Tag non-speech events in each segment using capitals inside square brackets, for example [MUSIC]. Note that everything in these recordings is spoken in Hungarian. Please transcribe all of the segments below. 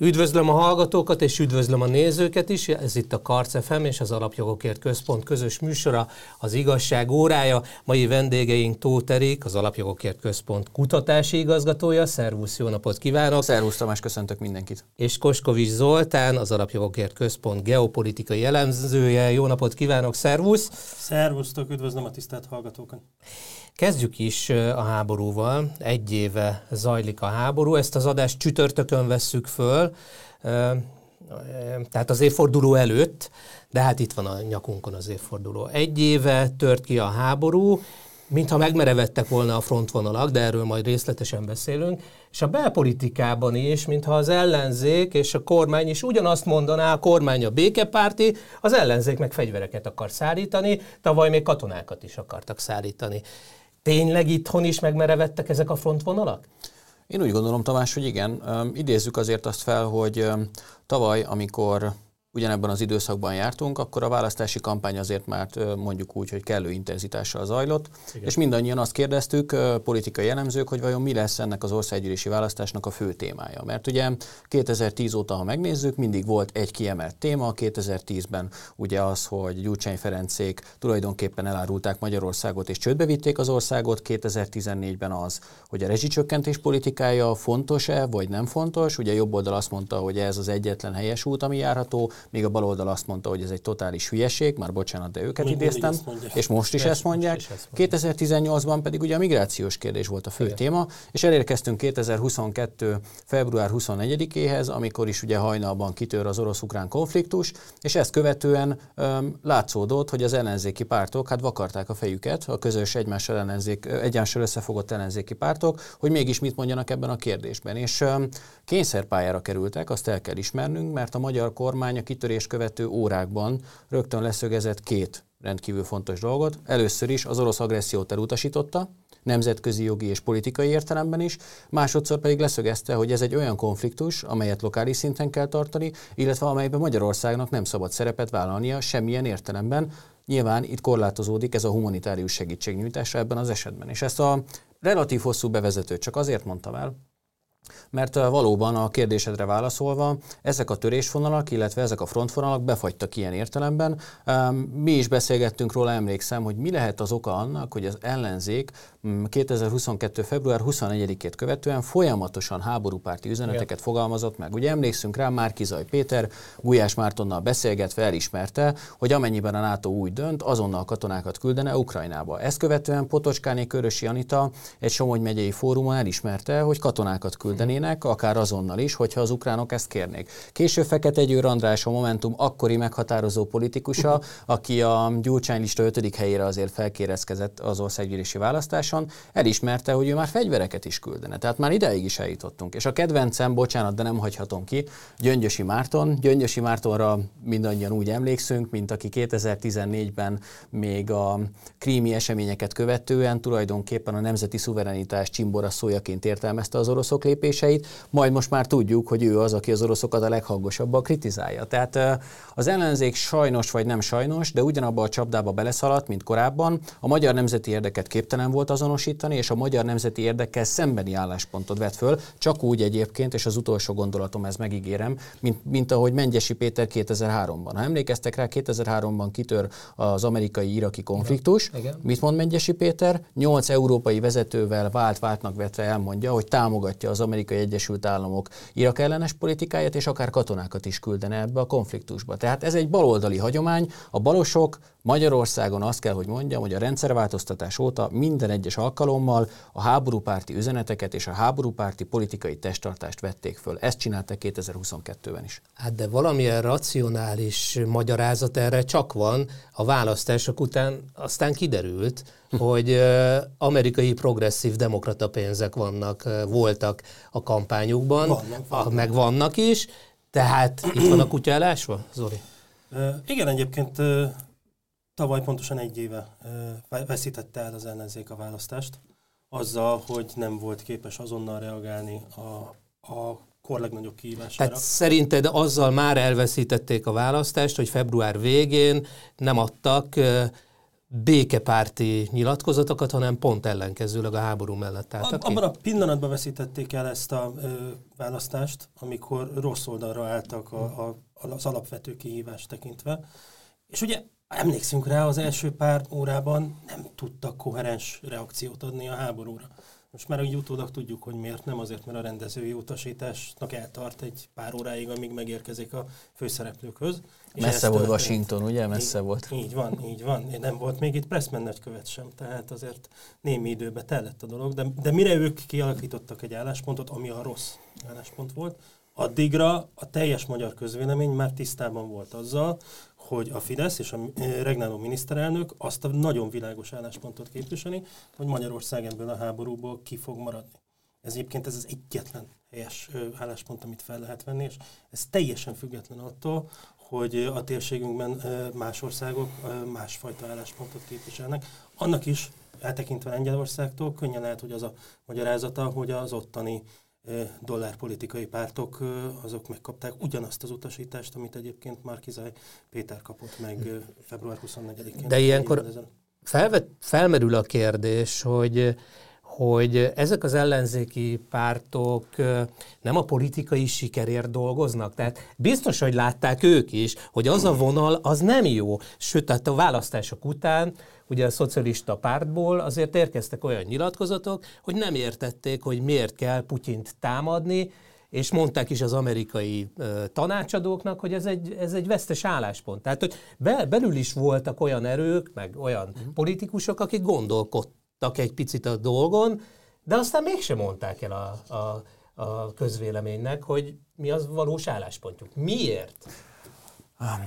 Üdvözlöm a hallgatókat és üdvözlöm a nézőket is. Ez itt a Karc FM és az Alapjogokért Központ közös műsora, az igazság órája. Mai vendégeink Tóth Erik, az Alapjogokért Központ kutatási igazgatója. Szervusz, jó napot kívánok! Szervusz Tamás, köszöntök mindenkit! És Koskovics Zoltán, az Alapjogokért Központ geopolitikai elemzője. Jó napot kívánok, szervusz! Szervusztok, üdvözlöm a tisztelt hallgatókat! Kezdjük is a háborúval. Egy éve zajlik a háború. Ezt az adást csütörtökön vesszük föl, tehát az évforduló előtt, de hát itt van a nyakunkon az évforduló. Egy éve tört ki a háború, mintha megmerevettek volna a frontvonalak, de erről majd részletesen beszélünk, és a belpolitikában is, mintha az ellenzék és a kormány is ugyanazt mondaná, a kormány a békepárti, az ellenzék meg fegyvereket akar szállítani, tavaly még katonákat is akartak szállítani. Tényleg itthon is megmerevettek ezek a frontvonalak? Én úgy gondolom, Tamás, hogy igen. Idézzük azért azt fel, hogy tavaly, amikor ugyanebben az időszakban jártunk, akkor a választási kampány azért már mondjuk úgy, hogy kellő intenzitással zajlott, Igen. és mindannyian azt kérdeztük, politikai jellemzők, hogy vajon mi lesz ennek az országgyűlési választásnak a fő témája. Mert ugye 2010 óta, ha megnézzük, mindig volt egy kiemelt téma, 2010-ben ugye az, hogy Gyurcsány Ferencék tulajdonképpen elárulták Magyarországot és csődbe vitték az országot, 2014-ben az, hogy a rezsicsökkentés politikája fontos-e, vagy nem fontos, ugye jobb oldal azt mondta, hogy ez az egyetlen helyes út, ami járható, míg a baloldal azt mondta, hogy ez egy totális hülyeség, már bocsánat, de őket Még idéztem, és most is ezt mondják. 2018-ban pedig ugye a migrációs kérdés volt a fő Igen. téma, és elérkeztünk 2022. február 24-éhez, amikor is ugye hajnalban kitör az orosz-ukrán konfliktus, és ezt követően öm, látszódott, hogy az ellenzéki pártok hát vakarták a fejüket, a közös egymással, ellenzék, egymással összefogott ellenzéki pártok, hogy mégis mit mondjanak ebben a kérdésben. És öm, kényszerpályára kerültek, azt el kell ismernünk, mert a magyar kormány a kitörés követő órákban rögtön leszögezett két rendkívül fontos dolgot. Először is az orosz agressziót elutasította, nemzetközi jogi és politikai értelemben is, másodszor pedig leszögezte, hogy ez egy olyan konfliktus, amelyet lokális szinten kell tartani, illetve amelyben Magyarországnak nem szabad szerepet vállalnia semmilyen értelemben. Nyilván itt korlátozódik ez a humanitárius segítségnyújtása ebben az esetben. És ezt a relatív hosszú bevezetőt csak azért mondtam el, mert valóban a kérdésedre válaszolva, ezek a törésvonalak, illetve ezek a frontvonalak befagytak ilyen értelemben. Mi is beszélgettünk róla, emlékszem, hogy mi lehet az oka annak, hogy az ellenzék 2022. február 24-ét követően folyamatosan háborúpárti üzeneteket Igen. fogalmazott meg. Ugye emlékszünk rá, Márkizaj Péter Gulyás Mártonnal beszélgetve elismerte, hogy amennyiben a NATO úgy dönt, azonnal katonákat küldene Ukrajnába. Ezt követően Potocskáné Körösi Anita egy Somogy megyei fórumon elismerte, hogy katonákat küldenének, akár azonnal is, hogyha az ukránok ezt kérnék. Később Fekete Győr András a Momentum akkori meghatározó politikusa, aki a Gyurcsány lista 5. helyére azért felkérezkezett az országgyűlési választáson, elismerte, hogy ő már fegyvereket is küldene. Tehát már ideig is eljutottunk. És a kedvencem, bocsánat, de nem hagyhatom ki, Gyöngyösi Márton. Gyöngyösi Mártonra mindannyian úgy emlékszünk, mint aki 2014-ben még a krími eseményeket követően tulajdonképpen a nemzeti szuverenitás csimbora szójaként értelmezte az oroszok lépéseit, majd most már tudjuk, hogy ő az, aki az oroszokat a leghangosabban kritizálja. Tehát az ellenzék sajnos vagy nem sajnos, de ugyanabba a csapdába beleszaladt, mint korábban. A magyar nemzeti érdeket képtelen volt azon azonosítani, és a magyar nemzeti érdekkel szembeni álláspontot vett föl, csak úgy egyébként, és az utolsó gondolatom, ez megígérem, mint, mint ahogy Mengyesi Péter 2003-ban. Ha emlékeztek rá, 2003-ban kitör az amerikai-iraki konfliktus. Igen. Mit mond Mengyesi Péter? Nyolc európai vezetővel vált váltnak vetve elmondja, hogy támogatja az amerikai Egyesült Államok Irak ellenes politikáját, és akár katonákat is küldene ebbe a konfliktusba. Tehát ez egy baloldali hagyomány. A balosok Magyarországon azt kell, hogy mondjam, hogy a rendszerváltoztatás óta minden egyes alkalommal a háborúpárti üzeneteket és a háborúpárti politikai testtartást vették föl. Ezt csinálták 2022-ben is. Hát de valamilyen racionális magyarázat erre csak van. A választások után aztán kiderült, hogy amerikai progresszív demokrata pénzek vannak, voltak a kampányukban, vannak, vannak. meg vannak is, tehát itt van a kutya elásva, Zoli? igen, egyébként Tavaly pontosan egy éve veszítette el az ellenzék a választást, azzal, hogy nem volt képes azonnal reagálni a, a kor legnagyobb kihívására. Tehát szerinted azzal már elveszítették a választást, hogy február végén nem adtak békepárti nyilatkozatokat, hanem pont ellenkezőleg a háború mellett álltak Abban a pillanatban veszítették el ezt a ö, választást, amikor rossz oldalra álltak a, a, az alapvető kihívást tekintve. És ugye emlékszünk rá, az első pár órában nem tudtak koherens reakciót adni a háborúra. Most már úgy utólag tudjuk, hogy miért nem, azért, mert a rendezői utasításnak eltart egy pár óráig, amíg megérkezik a főszereplőkhöz. És Messze volt történt. Washington, ugye? Messze így, volt. Így van, így van. Nem volt még itt Pressman nagykövet sem, tehát azért némi időbe tellett a dolog, de, de mire ők kialakítottak egy álláspontot, ami a rossz álláspont volt, addigra a teljes magyar közvélemény már tisztában volt azzal, hogy a Fidesz és a eh, regnáló miniszterelnök azt a nagyon világos álláspontot képviseli, hogy Magyarország ebből a háborúból ki fog maradni. Ez egyébként ez az egyetlen helyes álláspont, amit fel lehet venni, és ez teljesen független attól, hogy a térségünkben más országok másfajta álláspontot képviselnek. Annak is, eltekintve Lengyelországtól, könnyen lehet, hogy az a magyarázata, hogy az ottani dollárpolitikai pártok, azok megkapták ugyanazt az utasítást, amit egyébként Márkizaj Péter kapott meg február 24-én. De ilyenkor felvet, felmerül a kérdés, hogy hogy ezek az ellenzéki pártok nem a politikai sikerért dolgoznak. Tehát biztos, hogy látták ők is, hogy az a vonal az nem jó. Sőt, tehát a választások után ugye a szocialista pártból azért érkeztek olyan nyilatkozatok, hogy nem értették, hogy miért kell Putyint támadni, és mondták is az amerikai uh, tanácsadóknak, hogy ez egy, ez egy vesztes álláspont. Tehát, hogy be, belül is voltak olyan erők, meg olyan uh-huh. politikusok, akik gondolkodtak egy picit a dolgon, de aztán mégsem mondták el a, a, a közvéleménynek, hogy mi az valós álláspontjuk. Miért?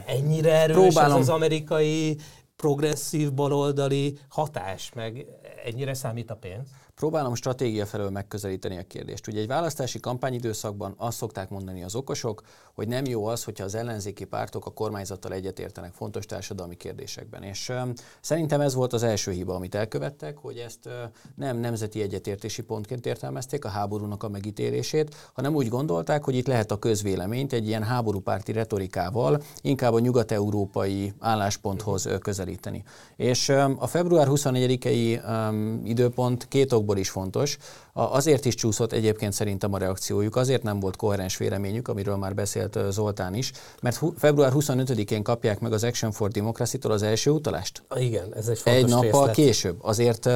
Ennyire erős Próbálom. az az amerikai progresszív baloldali hatás, meg ennyire számít a pénz? Próbálom stratégia felől megközelíteni a kérdést. Ugye egy választási kampányidőszakban azt szokták mondani az okosok, hogy nem jó az, hogyha az ellenzéki pártok a kormányzattal egyetértenek fontos társadalmi kérdésekben. És uh, szerintem ez volt az első hiba, amit elkövettek, hogy ezt uh, nem nemzeti egyetértési pontként értelmezték a háborúnak a megítélését, hanem úgy gondolták, hogy itt lehet a közvéleményt egy ilyen háborúpárti retorikával inkább a nyugat-európai állásponthoz közelíteni. És uh, a február 24-i um, időpont két okból is fontos. Azért is csúszott egyébként szerintem a reakciójuk, azért nem volt koherens véleményük, amiről már beszélt Zoltán is, mert február 25-én kapják meg az Action for Democracy-tól az első utalást. Igen, ez egy fontos Egy nappal részlet. később. Azért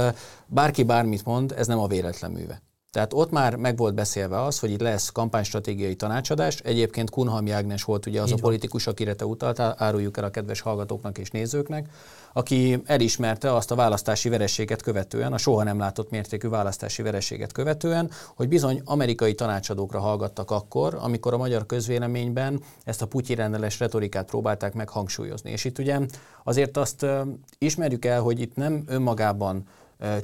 bárki bármit mond, ez nem a véletlen műve. Tehát ott már meg volt beszélve az, hogy itt lesz kampánystratégiai tanácsadás. Egyébként Kunhalmi Ágnes volt ugye az Így a politikus, akire te utaltál, áruljuk el a kedves hallgatóknak és nézőknek, aki elismerte azt a választási verességet követően, a soha nem látott mértékű választási verességet követően, hogy bizony amerikai tanácsadókra hallgattak akkor, amikor a magyar közvéleményben ezt a putyi rendeles retorikát próbálták meg hangsúlyozni. És itt ugye azért azt ismerjük el, hogy itt nem önmagában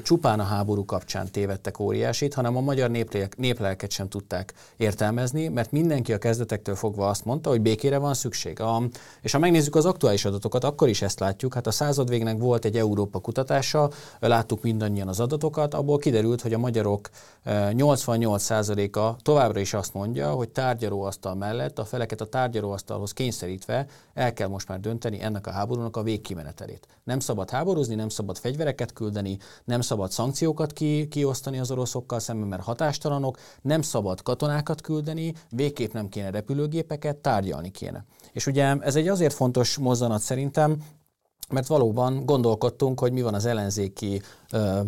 csupán a háború kapcsán tévedtek óriásit, hanem a magyar néplelket sem tudták értelmezni, mert mindenki a kezdetektől fogva azt mondta, hogy békére van szükség. A, és ha megnézzük az aktuális adatokat, akkor is ezt látjuk. Hát a század végnek volt egy Európa kutatása, láttuk mindannyian az adatokat, abból kiderült, hogy a magyarok 88%-a továbbra is azt mondja, hogy tárgyalóasztal mellett a feleket a tárgyalóasztalhoz kényszerítve el kell most már dönteni ennek a háborúnak a végkimenetelét. Nem szabad háborúzni, nem szabad fegyvereket küldeni, nem szabad szankciókat ki, kiosztani az oroszokkal szemben, mert hatástalanok, nem szabad katonákat küldeni, végképp nem kéne repülőgépeket, tárgyalni kéne. És ugye ez egy azért fontos mozzanat szerintem, mert valóban gondolkodtunk, hogy mi van az ellenzéki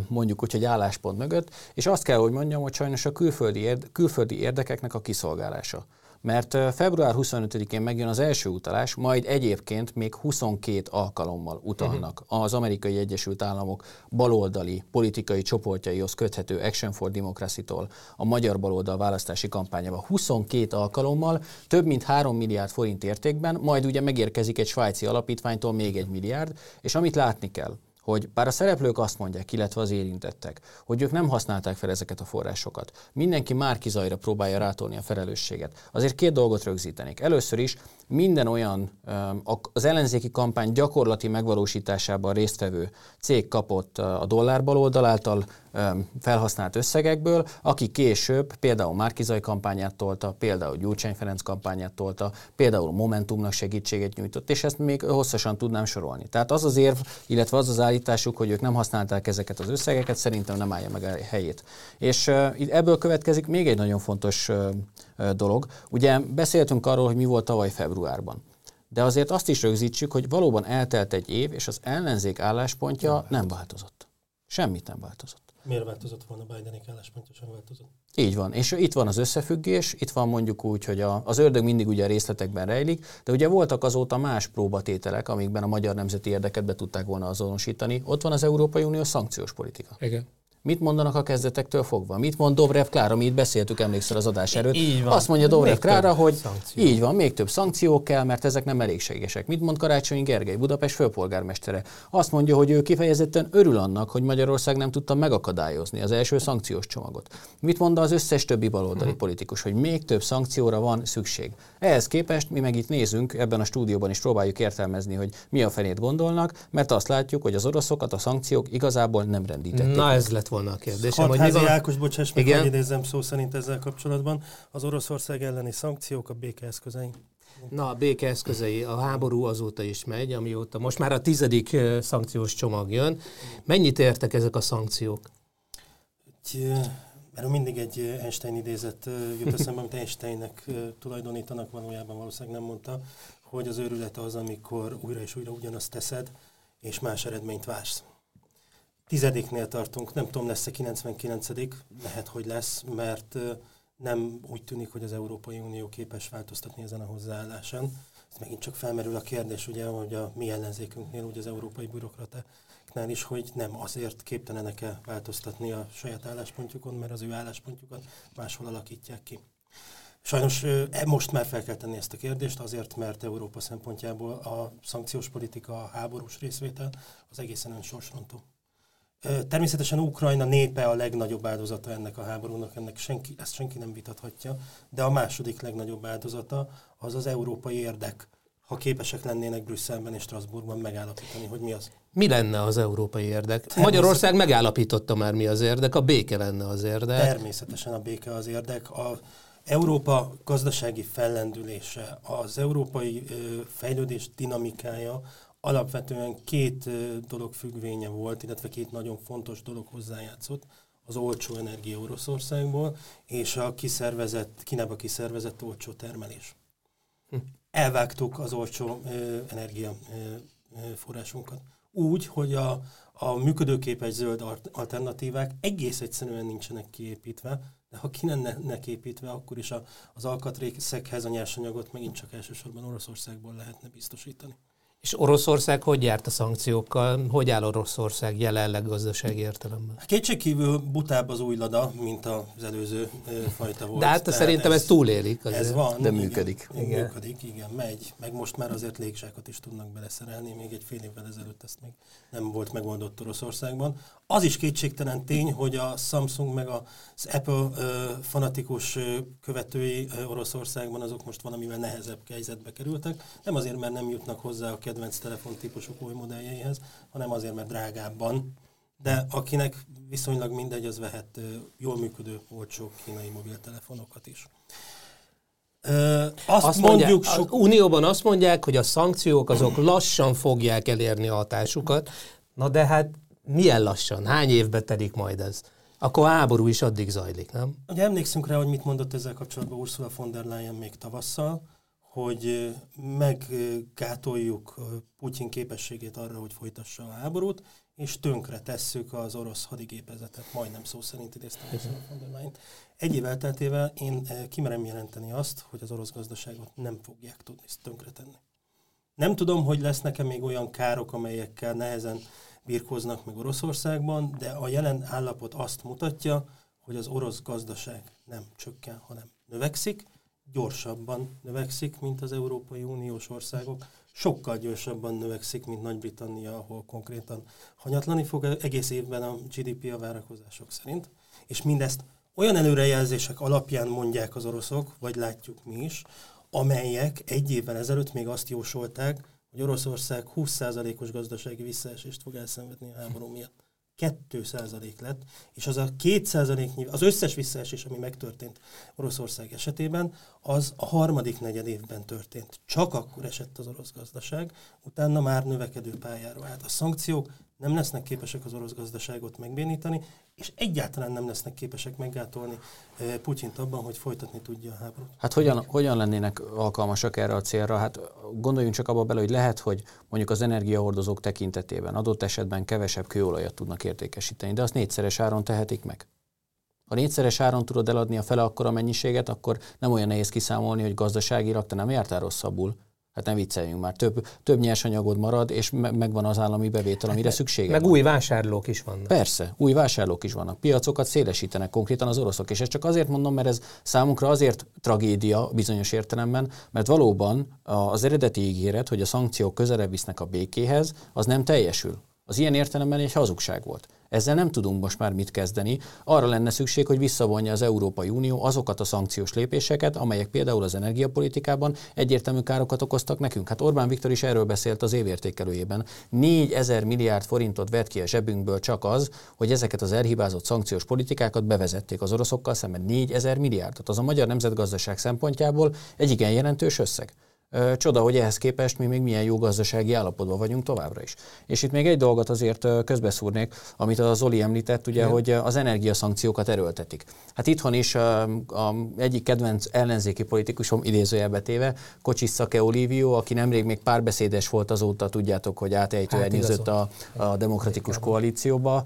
mondjuk úgy, hogy álláspont mögött, és azt kell, hogy mondjam, hogy sajnos a külföldi, érde, külföldi érdekeknek a kiszolgálása mert február 25-én megjön az első utalás, majd egyébként még 22 alkalommal utalnak uh-huh. az amerikai Egyesült Államok baloldali politikai csoportjaihoz köthető Action for Democracy-tól a magyar baloldal választási kampányába 22 alkalommal, több mint 3 milliárd forint értékben, majd ugye megérkezik egy svájci alapítványtól még egy milliárd, és amit látni kell, hogy bár a szereplők azt mondják, illetve az érintettek, hogy ők nem használták fel ezeket a forrásokat, mindenki már kizajra próbálja rátolni a felelősséget. Azért két dolgot rögzítenék. Először is minden olyan az ellenzéki kampány gyakorlati megvalósításában résztvevő cég kapott a dollár baloldal által felhasznált összegekből, aki később például Márkizai kampányát tolta, például Gyurcsány Ferenc kampányát tolta, például Momentumnak segítséget nyújtott, és ezt még hosszasan tudnám sorolni. Tehát az az érv, illetve az az állításuk, hogy ők nem használták ezeket az összegeket, szerintem nem állja meg a helyét. És ebből következik még egy nagyon fontos dolog. Ugye beszéltünk arról, hogy mi volt tavaly februárban. De azért azt is rögzítsük, hogy valóban eltelt egy év, és az ellenzék álláspontja nem változott. Semmit nem változott. Miért változott volna Bidenik álláspontja sem változott? Így van, és itt van az összefüggés, itt van mondjuk úgy, hogy a, az ördög mindig ugye a részletekben rejlik, de ugye voltak azóta más próbatételek, amikben a magyar nemzeti érdeket be tudták volna azonosítani. Ott van az Európai Unió szankciós politika. Igen. Mit mondanak a kezdetektől fogva? Mit mond Dobrev Klára, mi itt beszéltük, emlékszel az adás előtt? Így van. Azt mondja Dobrev Még Klára, hogy szankció. így van, még több szankció kell, mert ezek nem elégségesek. Mit mond Karácsony Gergely, Budapest főpolgármestere? Azt mondja, hogy ő kifejezetten örül annak, hogy Magyarország nem tudta megakadályozni az első szankciós csomagot. Mit mond az összes többi baloldali Mhm. politikus, hogy még több szankcióra van szükség. Ehhez képest mi meg itt nézünk, ebben a stúdióban is próbáljuk értelmezni, hogy mi a fenét gondolnak, mert azt látjuk, hogy az oroszokat a szankciók igazából nem rendítették. Na ez lett volna a kérdésem, hogy mi Hadházi van. Ákos, bocsáss meg, hogy idézzem szó szerint ezzel kapcsolatban. Az Oroszország elleni szankciók a békeeszközei. Na, a béke eszközei, a háború azóta is megy, amióta most már a tizedik szankciós csomag jön. Mennyit értek ezek a szankciók? Erről mindig egy Einstein idézet jut [LAUGHS] eszembe, amit Einsteinnek tulajdonítanak, valójában valószínűleg nem mondta, hogy az őrület az, amikor újra és újra ugyanazt teszed, és más eredményt vársz. Tizediknél tartunk, nem tudom, lesz-e 99 lehet, hogy lesz, mert nem úgy tűnik, hogy az Európai Unió képes változtatni ezen a hozzáállásán. Ez megint csak felmerül a kérdés, ugye, hogy a mi ellenzékünknél, úgy az európai bürokratáknál is, hogy nem azért képtelenek-e változtatni a saját álláspontjukon, mert az ő álláspontjukat máshol alakítják ki. Sajnos e- most már fel kell tenni ezt a kérdést, azért, mert Európa szempontjából a szankciós politika, a háborús részvétel az egészen önsorsrontó. Természetesen Ukrajna népe a legnagyobb áldozata ennek a háborúnak, ennek senki, ezt senki nem vitathatja, de a második legnagyobb áldozata az az európai érdek, ha képesek lennének Brüsszelben és Strasbourgban megállapítani, hogy mi az. Mi lenne az európai érdek? Magyarország megállapította már mi az érdek, a béke lenne az érdek. Természetesen a béke az érdek. A Európa gazdasági fellendülése, az európai fejlődés dinamikája alapvetően két dolog függvénye volt, illetve két nagyon fontos dolog hozzájátszott. Az olcsó energia Oroszországból, és a kiszervezett, Kínába kiszervezett olcsó termelés. Elvágtuk az olcsó ö, energia ö, forrásunkat. Úgy, hogy a, a működőképes zöld alternatívák egész egyszerűen nincsenek kiépítve, de ha ki lennek építve, akkor is a, az alkatrészekhez a nyersanyagot megint csak elsősorban Oroszországból lehetne biztosítani. És Oroszország hogy járt a szankciókkal? Hogy áll Oroszország jelenleg gazdasági értelemben? Kétségkívül butább az új lada, mint az előző fajta volt. De hát Tehát szerintem ez túlélik. Azért. Ez van. De működik. Igen. Igen. Működik, igen, megy. Meg most már azért légzsákot is tudnak beleszerelni, még egy fél évvel ezelőtt ezt még nem volt megoldott Oroszországban. Az is kétségtelen tény, hogy a Samsung meg az Apple ö, fanatikus ö, követői ö, Oroszországban azok most valamivel nehezebb helyzetbe kerültek. Nem azért, mert nem jutnak hozzá a kedvenc telefontípusok új modelljeihez, hanem azért, mert drágábban. De akinek viszonylag mindegy, az vehet ö, jól működő, olcsó kínai mobiltelefonokat is. Ö, azt, Azt mondjuk mondják, sok... Az Unióban azt mondják, hogy a szankciók azok lassan fogják elérni a hatásukat. Na de hát milyen lassan? Hány évbe telik majd ez? Akkor a háború is addig zajlik, nem? Ugye emlékszünk rá, hogy mit mondott ezzel kapcsolatban Ursula von der Leyen még tavasszal, hogy meggátoljuk Putyin képességét arra, hogy folytassa a háborút, és tönkre tesszük az orosz hadigépezetet, majdnem szó szerint idéztem Ursula von der Leyen. Egy év elteltével én kimerem jelenteni azt, hogy az orosz gazdaságot nem fogják tudni tönkretenni. Nem tudom, hogy lesznek-e még olyan károk, amelyekkel nehezen birkóznak meg Oroszországban, de a jelen állapot azt mutatja, hogy az orosz gazdaság nem csökken, hanem növekszik, gyorsabban növekszik, mint az Európai Uniós országok, sokkal gyorsabban növekszik, mint Nagy-Britannia, ahol konkrétan hanyatlani fog egész évben a GDP a várakozások szerint, és mindezt olyan előrejelzések alapján mondják az oroszok, vagy látjuk mi is, amelyek egy évvel ezelőtt még azt jósolták, hogy Oroszország 20%-os gazdasági visszaesést fog elszenvedni a háború miatt. 2% lett, és az a 2%-nyi, az összes visszaesés, ami megtörtént Oroszország esetében, az a harmadik negyed évben történt. Csak akkor esett az orosz gazdaság, utána már növekedő pályára állt. A szankciók nem lesznek képesek az orosz gazdaságot megbénítani, és egyáltalán nem lesznek képesek meggátolni eh, Putyint abban, hogy folytatni tudja a háborút. Hát hogyan, hogyan lennének alkalmasak erre a célra? Hát gondoljunk csak abba bele, hogy lehet, hogy mondjuk az energiahordozók tekintetében adott esetben kevesebb kőolajat tudnak értékesíteni, de azt négyszeres áron tehetik meg. Ha négyszeres áron tudod eladni a fele akkora mennyiséget, akkor nem olyan nehéz kiszámolni, hogy gazdaságilag te nem jártál rosszabbul, Hát nem vicceljünk már, több, több nyersanyagod marad, és me- megvan az állami bevétel, amire hát, szüksége Meg van. új vásárlók is vannak. Persze, új vásárlók is vannak. Piacokat szélesítenek konkrétan az oroszok, és ezt csak azért mondom, mert ez számunkra azért tragédia bizonyos értelemben, mert valóban az eredeti ígéret, hogy a szankciók közelebb visznek a békéhez, az nem teljesül. Az ilyen értelemben egy hazugság volt. Ezzel nem tudunk most már mit kezdeni. Arra lenne szükség, hogy visszavonja az Európai Unió azokat a szankciós lépéseket, amelyek például az energiapolitikában egyértelmű károkat okoztak nekünk. Hát Orbán Viktor is erről beszélt az évértékelőjében. 4000 milliárd forintot vett ki a zsebünkből csak az, hogy ezeket az elhibázott szankciós politikákat bevezették az oroszokkal szemben. 4000 milliárdot. Az a magyar nemzetgazdaság szempontjából egy igen jelentős összeg. Csoda, hogy ehhez képest mi még milyen jó gazdasági állapotban vagyunk továbbra is. És itt még egy dolgot azért közbeszúrnék, amit az Oli említett, ugye, Igen. hogy az energiaszankciókat erőltetik. Hát itthon is a, a egyik kedvenc ellenzéki politikusom idézőjelbe téve, Kocsis Szake Olívio, aki nemrég még párbeszédes volt azóta, tudjátok, hogy átejtő hát, a, a demokratikus koalícióba.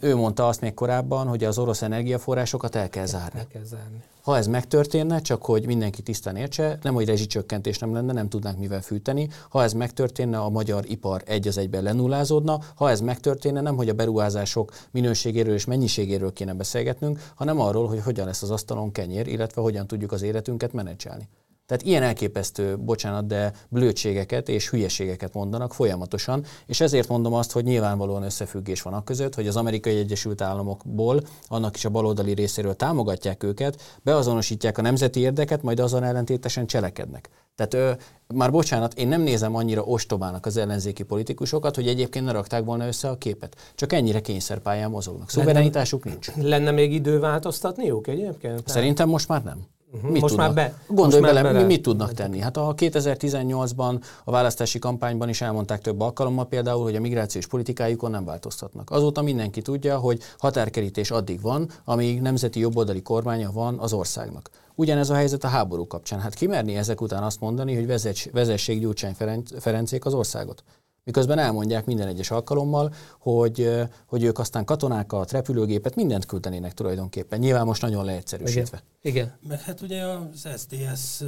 Ő mondta azt még korábban, hogy az orosz energiaforrásokat el kell zárni. El kell zárni. Ha ez megtörténne, csak hogy mindenki tisztán értse, nem hogy rezsicsökkentés nem lenne, nem tudnánk mivel fűteni. Ha ez megtörténne, a magyar ipar egy az egyben lenullázódna. Ha ez megtörténne, nem hogy a beruházások minőségéről és mennyiségéről kéne beszélgetnünk, hanem arról, hogy hogyan lesz az asztalon kenyér, illetve hogyan tudjuk az életünket menedzselni. Tehát ilyen elképesztő, bocsánat, de blödségeket és hülyeségeket mondanak folyamatosan, és ezért mondom azt, hogy nyilvánvalóan összefüggés van a között, hogy az Amerikai Egyesült Államokból, annak is a baloldali részéről támogatják őket, beazonosítják a nemzeti érdeket, majd azon ellentétesen cselekednek. Tehát ö, már bocsánat, én nem nézem annyira ostobának az ellenzéki politikusokat, hogy egyébként ne rakták volna össze a képet. Csak ennyire kényszerpályán mozognak. Szuverenitásuk nincs. Lenne még idő változtatniuk egyébként? Szerintem most már nem. Uh-huh. Mit most tudnak? már be. Gondolj most bele, mi, mit tudnak tenni? Hát a 2018-ban a választási kampányban is elmondták több alkalommal például, hogy a migrációs politikájukon nem változtatnak. Azóta mindenki tudja, hogy határkerítés addig van, amíg nemzeti jobboldali kormánya van az országnak. Ugyanez a helyzet a háború kapcsán. Hát kimerni ezek után azt mondani, hogy vezessék Gyurcsány Ferencék az országot? Miközben elmondják minden egyes alkalommal, hogy, hogy ők aztán katonákat, repülőgépet, mindent küldenének tulajdonképpen. Nyilván most nagyon leegyszerűsítve. Igen. Igen. Meg hát ugye az SDS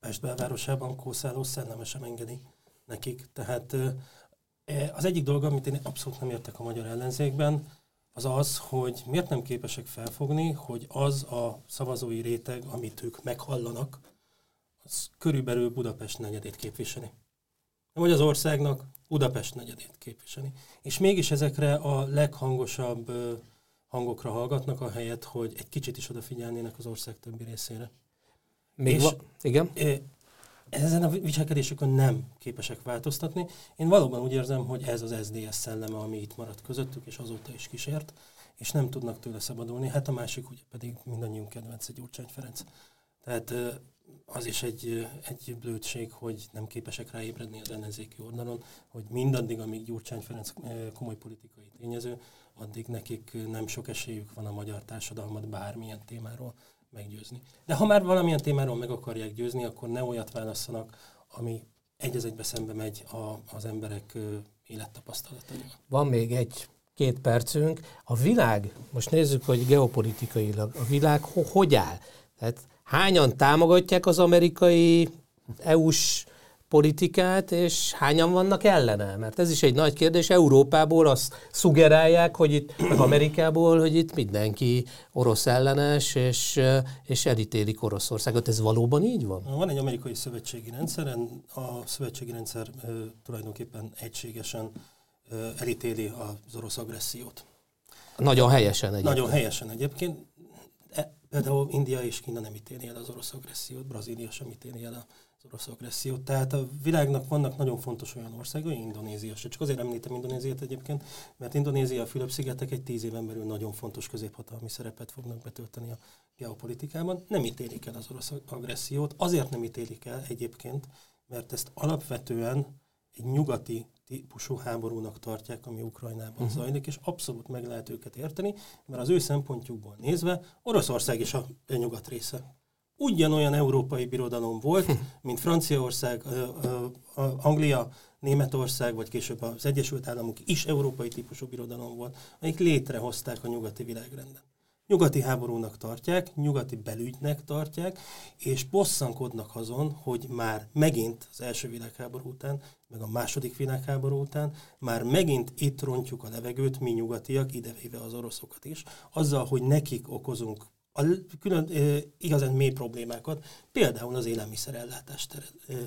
Pest belvárosában kószáló szellemesen engedi nekik. Tehát e, az egyik dolog, amit én abszolút nem értek a magyar ellenzékben, az az, hogy miért nem képesek felfogni, hogy az a szavazói réteg, amit ők meghallanak, az körülbelül Budapest negyedét képviseli vagy az országnak Budapest negyedét képviseli. És mégis ezekre a leghangosabb hangokra hallgatnak, a helyet, hogy egy kicsit is odafigyelnének az ország többi részére. Még és va- igen? Ezen a viselkedésükön nem képesek változtatni. Én valóban úgy érzem, hogy ez az SDS szelleme, ami itt maradt közöttük, és azóta is kísért, és nem tudnak tőle szabadulni. Hát a másik ugye pedig mindannyiunk kedvence Gyurcsány Ferenc. Tehát az is egy, egy blödség, hogy nem képesek ráébredni az ellenzéki oldalon, hogy mindaddig, amíg Gyurcsány Ferenc komoly politikai tényező, addig nekik nem sok esélyük van a magyar társadalmat bármilyen témáról meggyőzni. De ha már valamilyen témáról meg akarják győzni, akkor ne olyat válasszanak, ami egy egybe szembe megy a, az emberek élettapasztalataival. Van még egy két percünk. A világ, most nézzük, hogy geopolitikailag, a világ ho- hogy áll? Tehát hányan támogatják az amerikai EU-s politikát, és hányan vannak ellene? Mert ez is egy nagy kérdés. Európából azt szugerálják, hogy itt, meg Amerikából, hogy itt mindenki orosz ellenes, és, és elítélik Oroszországot. Ez valóban így van? Van egy amerikai szövetségi rendszer, a szövetségi rendszer tulajdonképpen egységesen elítéli az orosz agressziót. Nagyon helyesen egyébként. Nagyon helyesen egyébként. Például India és Kína nem ítéli el az orosz agressziót, Brazília sem ítéli el az orosz agressziót. Tehát a világnak vannak nagyon fontos olyan országai, Indonézia se. Csak azért említem Indonéziát egyébként, mert Indonézia, a Fülöp-szigetek egy tíz éven belül nagyon fontos középhatalmi szerepet fognak betölteni a geopolitikában. Nem ítélik el az orosz agressziót. Azért nem ítélik el egyébként, mert ezt alapvetően egy nyugati típusú háborúnak tartják, ami Ukrajnában uh-huh. zajlik, és abszolút meg lehet őket érteni, mert az ő szempontjukból nézve Oroszország is a nyugat része. Ugyanolyan európai birodalom volt, mint Franciaország, Anglia, Németország, vagy később az Egyesült Államok is európai típusú birodalom volt, amik létrehozták a nyugati világrendet nyugati háborúnak tartják, nyugati belügynek tartják, és bosszankodnak azon, hogy már megint az első világháború után, meg a második világháború után, már megint itt rontjuk a levegőt, mi nyugatiak, idevéve az oroszokat is, azzal, hogy nekik okozunk a külön, e, igazán mély problémákat, például az élelmiszerellátás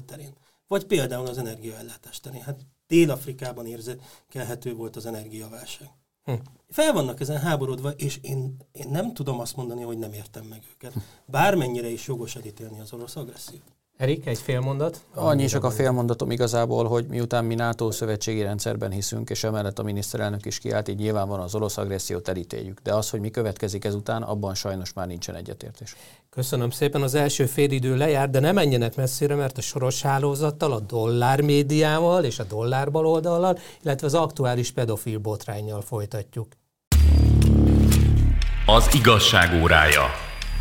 terén, vagy például az energiaellátás terén. Hát Dél-Afrikában érzékelhető volt az energiaválság. Hm. Fel vannak ezen háborodva, és én, én nem tudom azt mondani, hogy nem értem meg őket. Bármennyire is jogos elítélni az orosz agressziót. Erik, egy félmondat? Annyi csak a félmondatom igazából, hogy miután mi NATO szövetségi rendszerben hiszünk, és emellett a miniszterelnök is kiállt, így nyilván van az orosz agressziót elítéljük. De az, hogy mi következik ezután, abban sajnos már nincsen egyetértés. Köszönöm szépen, az első félidő lejár, de nem menjenek messzire, mert a soros hálózattal, a dollár médiával és a dollár baloldallal, illetve az aktuális pedofil botrányjal folytatjuk. Az igazság órája.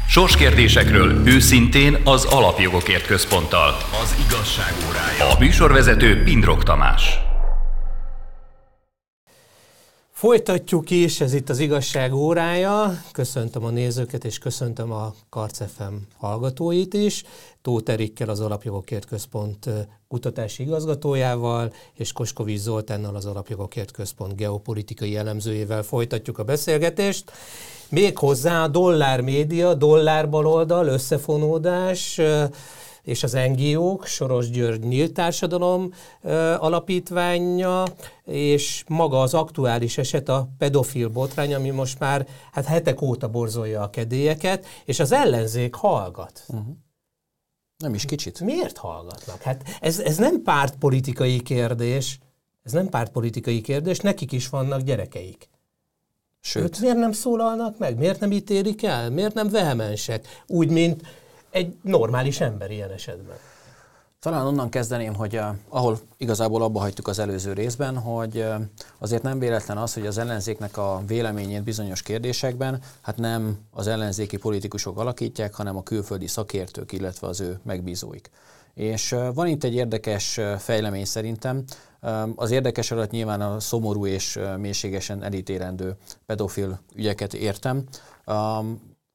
Sorskérdésekről őszintén az Alapjogokért Központtal. Az igazság órája. A műsorvezető Pindrok Tamás. Folytatjuk is, ez itt az igazság órája. Köszöntöm a nézőket, és köszöntöm a Karcefem hallgatóit is. Tóth Erikkel, az Alapjogokért Központ kutatási igazgatójával, és Koskovics Zoltánnal, az Alapjogokért Központ geopolitikai elemzőjével folytatjuk a beszélgetést. Még hozzá a dollár média, dollár baloldal, összefonódás, és az NGO-k, Soros György Nyílt Társadalom alapítványa, és maga az aktuális eset a pedofil botrány, ami most már hát hetek óta borzolja a kedélyeket, és az ellenzék hallgat. Uh-huh. Nem is kicsit. Miért hallgatnak? Hát ez, ez nem pártpolitikai kérdés, ez nem pártpolitikai kérdés, nekik is vannak gyerekeik. Sőt. Őt miért nem szólalnak meg? Miért nem ítélik el? Miért nem vehemensek? Úgy, mint egy normális ember ilyen esetben. Talán onnan kezdeném, hogy uh, ahol igazából abba hagytuk az előző részben, hogy uh, azért nem véletlen az, hogy az ellenzéknek a véleményét bizonyos kérdésekben hát nem az ellenzéki politikusok alakítják, hanem a külföldi szakértők, illetve az ő megbízóik. És uh, van itt egy érdekes fejlemény szerintem. Az érdekes alatt nyilván a szomorú és uh, mélységesen elítélendő pedofil ügyeket értem.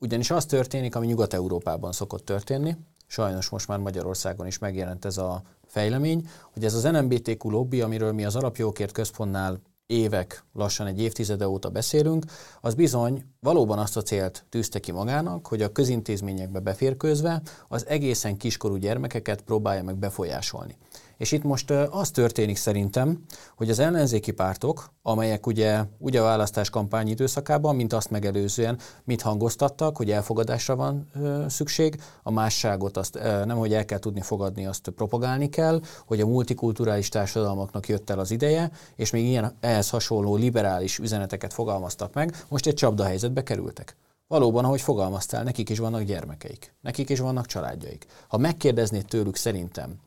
Ugyanis az történik, ami Nyugat-Európában szokott történni, sajnos most már Magyarországon is megjelent ez a fejlemény, hogy ez az NMBTQ lobby, amiről mi az Alapjókért Központnál évek, lassan egy évtizede óta beszélünk, az bizony valóban azt a célt tűzte ki magának, hogy a közintézményekbe beférkőzve az egészen kiskorú gyermekeket próbálja meg befolyásolni. És itt most az történik szerintem, hogy az ellenzéki pártok, amelyek ugye, ugye a választás kampány időszakában, mint azt megelőzően, mit hangoztattak, hogy elfogadásra van ö, szükség, a másságot azt ö, nem, hogy el kell tudni fogadni, azt propagálni kell, hogy a multikulturális társadalmaknak jött el az ideje, és még ilyen ehhez hasonló liberális üzeneteket fogalmaztak meg, most egy csapdahelyzetbe kerültek. Valóban, ahogy fogalmaztál, nekik is vannak gyermekeik, nekik is vannak családjaik. Ha megkérdeznéd tőlük szerintem,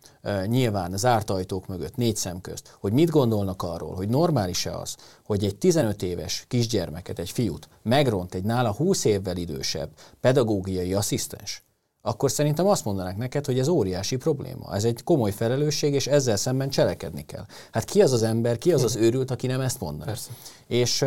nyilván zárt ajtók mögött, négy szem közt, hogy mit gondolnak arról, hogy normális-e az, hogy egy 15 éves kisgyermeket, egy fiút megront egy nála 20 évvel idősebb pedagógiai asszisztens, akkor szerintem azt mondanák neked, hogy ez óriási probléma. Ez egy komoly felelősség, és ezzel szemben cselekedni kell. Hát ki az az ember, ki az az őrült, aki nem ezt mondaná? Persze. És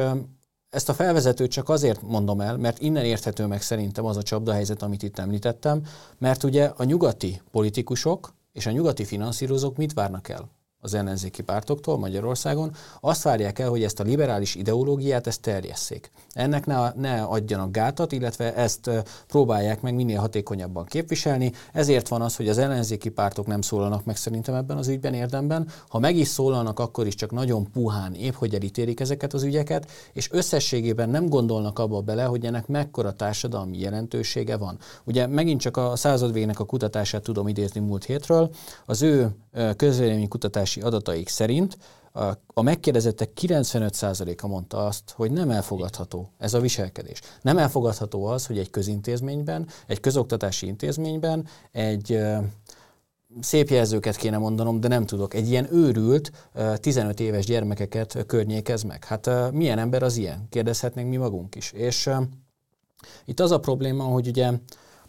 ezt a felvezetőt csak azért mondom el, mert innen érthető meg szerintem az a csapdahelyzet, amit itt említettem, mert ugye a nyugati politikusok és a nyugati finanszírozók mit várnak el? Az ellenzéki pártoktól Magyarországon, azt várják el, hogy ezt a liberális ideológiát ezt terjesszék. Ennek ne, ne adjanak gátat, illetve ezt próbálják meg minél hatékonyabban képviselni. Ezért van az, hogy az ellenzéki pártok nem szólalnak meg szerintem ebben az ügyben érdemben. Ha meg is szólalnak, akkor is csak nagyon puhán, épp hogy elítélik ezeket az ügyeket, és összességében nem gondolnak abba bele, hogy ennek mekkora társadalmi jelentősége van. Ugye megint csak a század végnek a kutatását tudom idézni múlt hétről. Az ő közvéleménykutatás kutatási adataik szerint a megkérdezettek 95%-a mondta azt, hogy nem elfogadható ez a viselkedés. Nem elfogadható az, hogy egy közintézményben, egy közoktatási intézményben egy szép jelzőket kéne mondanom, de nem tudok. Egy ilyen őrült, 15 éves gyermekeket környékez meg. Hát milyen ember az ilyen? Kérdezhetnénk mi magunk is. És itt az a probléma, hogy ugye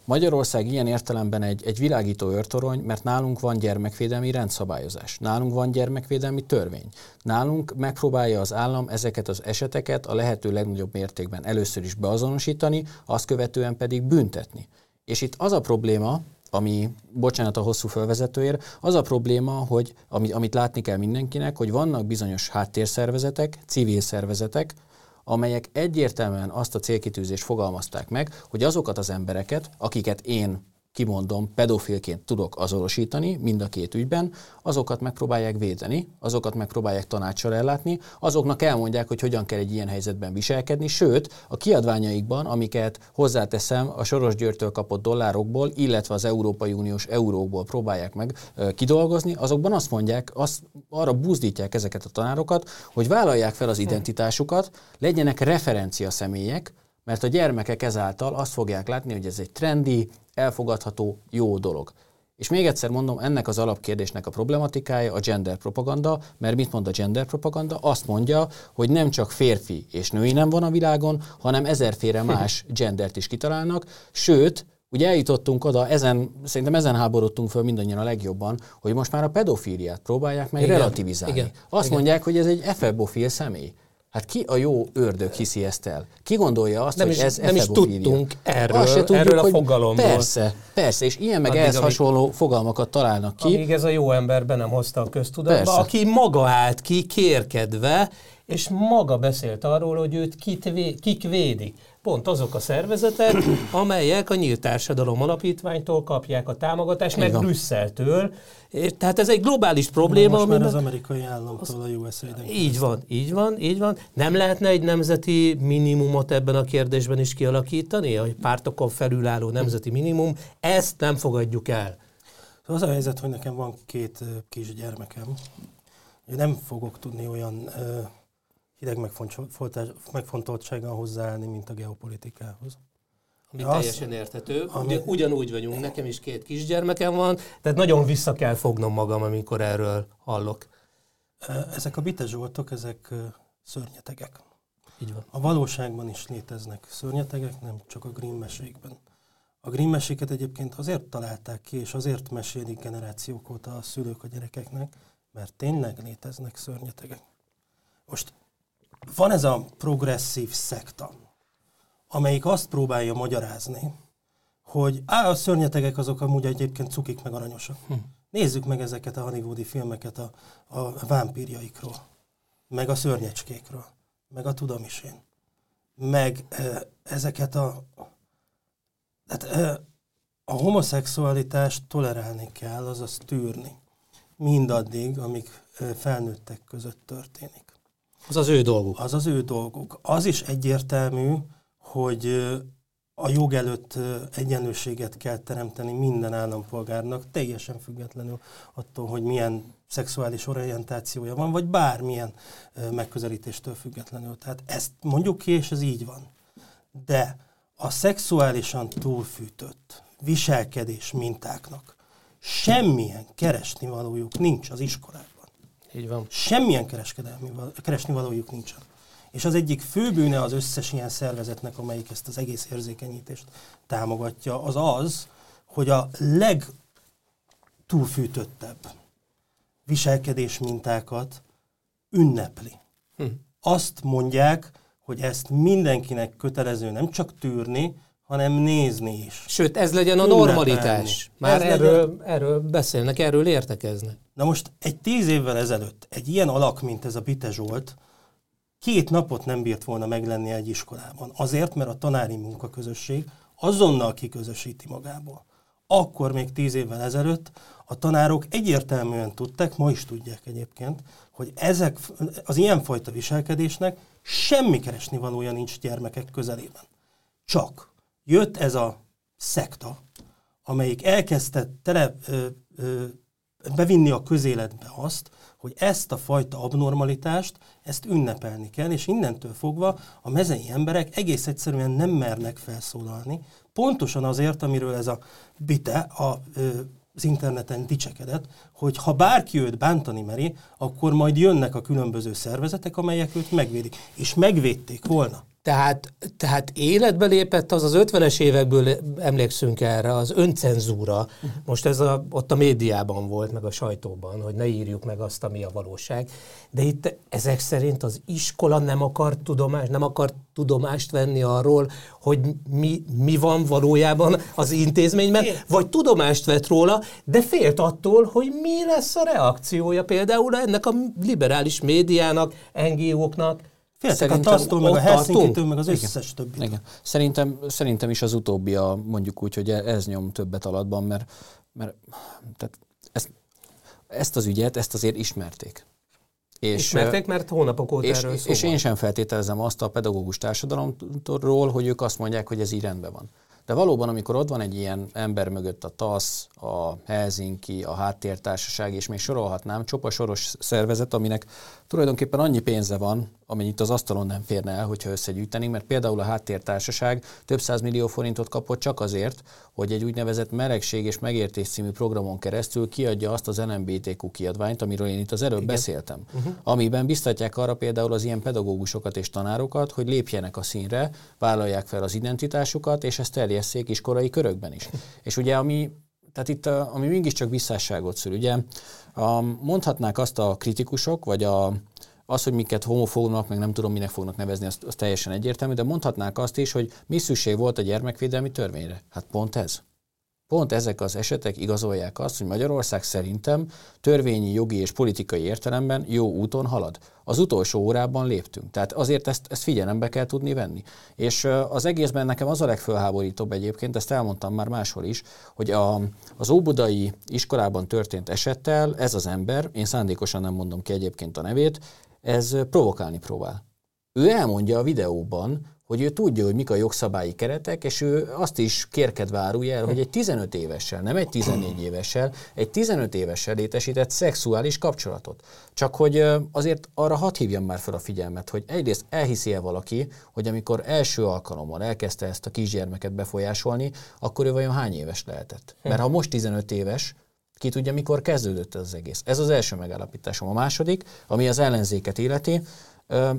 Magyarország ilyen értelemben egy, egy világító őrtorony, mert nálunk van gyermekvédelmi rendszabályozás, nálunk van gyermekvédelmi törvény, nálunk megpróbálja az állam ezeket az eseteket a lehető legnagyobb mértékben először is beazonosítani, azt követően pedig büntetni. És itt az a probléma, ami, bocsánat a hosszú felvezetőért, az a probléma, hogy amit, amit látni kell mindenkinek, hogy vannak bizonyos háttérszervezetek, civil szervezetek, amelyek egyértelműen azt a célkitűzést fogalmazták meg, hogy azokat az embereket, akiket én kimondom, pedofilként tudok azonosítani mind a két ügyben, azokat megpróbálják védeni, azokat megpróbálják tanácssal ellátni, azoknak elmondják, hogy hogyan kell egy ilyen helyzetben viselkedni, sőt, a kiadványaikban, amiket hozzáteszem a Soros Györgytől kapott dollárokból, illetve az Európai Uniós eurókból próbálják meg kidolgozni, azokban azt mondják, azt, arra buzdítják ezeket a tanárokat, hogy vállalják fel az identitásukat, legyenek referencia személyek, mert a gyermekek ezáltal azt fogják látni, hogy ez egy trendi, elfogadható, jó dolog. És még egyszer mondom, ennek az alapkérdésnek a problematikája a gender propaganda, mert mit mond a gender propaganda? Azt mondja, hogy nem csak férfi és női nem van a világon, hanem ezerféle [LAUGHS] más gendert is kitalálnak, sőt, Ugye eljutottunk oda, ezen, szerintem ezen háborodtunk föl mindannyian a legjobban, hogy most már a pedofíliát próbálják meg igen, relativizálni. Igen, Azt igen. mondják, hogy ez egy efebofil személy. Hát ki a jó ördög hiszi ezt el? Ki gondolja azt, nem hogy is, ez Nem is tudtunk erről, se tudjuk, erről a fogalomból. Persze, persze, és ilyen meg Addig, ehhez amíg, hasonló fogalmakat találnak ki. Amíg ez a jó ember be nem hozta a köztudatba, persze. aki maga állt ki kérkedve, és maga beszélt arról, hogy őt kit vé, kik védik pont azok a szervezetek, [CLEARS THROAT] amelyek a Nyílt Társadalom Alapítványtól kapják a támogatást, meg Brüsszeltől. Tehát ez egy globális probléma. Most már az amerikai államtól a usaid Így van, így van, így van. Nem lehetne egy nemzeti minimumot ebben a kérdésben is kialakítani, a pártokon felülálló nemzeti minimum? Ezt nem fogadjuk el. Az a helyzet, hogy nekem van két kis gyermekem. Én nem fogok tudni olyan hideg megfontoltsággal hozzáállni, mint a geopolitikához. Ami az, teljesen érthető. Ami... Ugyanúgy vagyunk, nekem is két kisgyermekem van, tehát nagyon vissza kell fognom magam, amikor erről hallok. Ezek a bitezsoltok, ezek szörnyetegek. Így van. A valóságban is léteznek szörnyetegek, nem csak a Grimm mesékben. A Grimm meséket egyébként azért találták ki, és azért mesélik generációk óta a szülők a gyerekeknek, mert tényleg léteznek szörnyetegek. Most van ez a progresszív szekta, amelyik azt próbálja magyarázni, hogy á, a szörnyetegek azok amúgy egyébként cukik meg aranyosak. Hm. Nézzük meg ezeket a hollywoodi filmeket a, a vámpírjaikról, meg a szörnyecskékről, meg a tudamisén, meg e, ezeket a... Hát, e, a homoszexualitást tolerálni kell, azaz tűrni. Mindaddig, amíg felnőttek között történik. Az az ő dolguk. Az az ő dolguk. Az is egyértelmű, hogy a jog előtt egyenlőséget kell teremteni minden állampolgárnak, teljesen függetlenül attól, hogy milyen szexuális orientációja van, vagy bármilyen megközelítéstől függetlenül. Tehát ezt mondjuk ki, és ez így van. De a szexuálisan túlfűtött viselkedés mintáknak semmilyen keresnivalójuk nincs az iskolában. Így van. Semmilyen kereskedelmi, keresni valójuk nincsen. És az egyik fő bűne az összes ilyen szervezetnek, amelyik ezt az egész érzékenyítést támogatja, az az, hogy a legtúlfűtöttebb viselkedés mintákat ünnepli. Hm. Azt mondják, hogy ezt mindenkinek kötelező nem csak tűrni, hanem nézni is. Sőt, ez legyen a normalitás. Már erről, legyen... erről beszélnek, erről értekeznek. Na most egy tíz évvel ezelőtt egy ilyen alak, mint ez a Bite Zsolt, két napot nem bírt volna meglenni egy iskolában. Azért, mert a tanári munkaközösség azonnal kiközösíti magából. Akkor még tíz évvel ezelőtt a tanárok egyértelműen tudták, ma is tudják egyébként, hogy ezek az ilyenfajta viselkedésnek semmi keresni valója nincs gyermekek közelében. Csak jött ez a szekta, amelyik elkezdte tele, ö, ö, bevinni a közéletbe azt, hogy ezt a fajta abnormalitást, ezt ünnepelni kell, és innentől fogva a mezei emberek egész egyszerűen nem mernek felszólalni, pontosan azért, amiről ez a bite, a ö, az interneten dicsekedett, hogy ha bárki őt bántani meri, akkor majd jönnek a különböző szervezetek, amelyek őt megvédik. És megvédték volna. Tehát, tehát életbe lépett az az 50-es évekből emlékszünk erre, az öncenzúra. Most ez a, ott a médiában volt, meg a sajtóban, hogy ne írjuk meg azt, ami a valóság. De itt ezek szerint az iskola nem akar tudomást, nem akar tudomást venni arról, hogy mi, mi van valójában az intézményben, vagy tudomást vett róla, de félt attól, hogy mi lesz a reakciója például ennek a liberális médiának, NGO-knak, Féltek a TASZ-tól, meg a helsinki meg az összes többi. Igen. Szerintem, szerintem is az utóbbi a, mondjuk úgy, hogy ez nyom többet alatban, mert, mert tehát ezt, ezt az ügyet, ezt azért ismerték. És, Ismerték, mert hónapok óta és, erről szó És én sem feltételezem azt a pedagógus társadalomról, hogy ők azt mondják, hogy ez így rendben van. De valóban, amikor ott van egy ilyen ember mögött a TASZ, a Helsinki, a Háttértársaság, és még sorolhatnám, csopa soros szervezet, aminek tulajdonképpen annyi pénze van, amennyit az asztalon nem férne el, hogyha összegyűjtenénk, mert például a Háttértársaság több száz millió forintot kapott csak azért, hogy egy úgynevezett melegség és megértés című programon keresztül kiadja azt az NMBTQ kiadványt, amiről én itt az előbb Igen. beszéltem, uh-huh. amiben biztatják arra például az ilyen pedagógusokat és tanárokat, hogy lépjenek a színre, vállalják fel az identitásukat, és ezt terjesszék iskolai körökben is. [LAUGHS] és ugye ami tehát itt, ami mégiscsak visszásságot szül, ugye mondhatnák azt a kritikusok, vagy a, az, hogy miket homofóbnak, meg nem tudom, minek fognak nevezni, az, az teljesen egyértelmű, de mondhatnák azt is, hogy mi szükség volt a gyermekvédelmi törvényre. Hát pont ez. Pont ezek az esetek igazolják azt, hogy Magyarország szerintem törvényi, jogi és politikai értelemben jó úton halad. Az utolsó órában léptünk, tehát azért ezt, ezt figyelembe kell tudni venni. És az egészben nekem az a legfölháborítóbb egyébként, ezt elmondtam már máshol is, hogy a, az óbudai iskolában történt esettel ez az ember, én szándékosan nem mondom ki egyébként a nevét, ez provokálni próbál. Ő elmondja a videóban, hogy ő tudja, hogy mik a jogszabályi keretek, és ő azt is kérkedve árulja el, hogy egy 15 évessel, nem egy 14 évessel, egy 15 évessel létesített szexuális kapcsolatot. Csak hogy azért arra hadd hívjam már fel a figyelmet, hogy egyrészt elhiszi-e valaki, hogy amikor első alkalommal elkezdte ezt a kisgyermeket befolyásolni, akkor ő vajon hány éves lehetett? Mert ha most 15 éves, ki tudja, mikor kezdődött ez az egész. Ez az első megállapításom. A második, ami az ellenzéket illeti,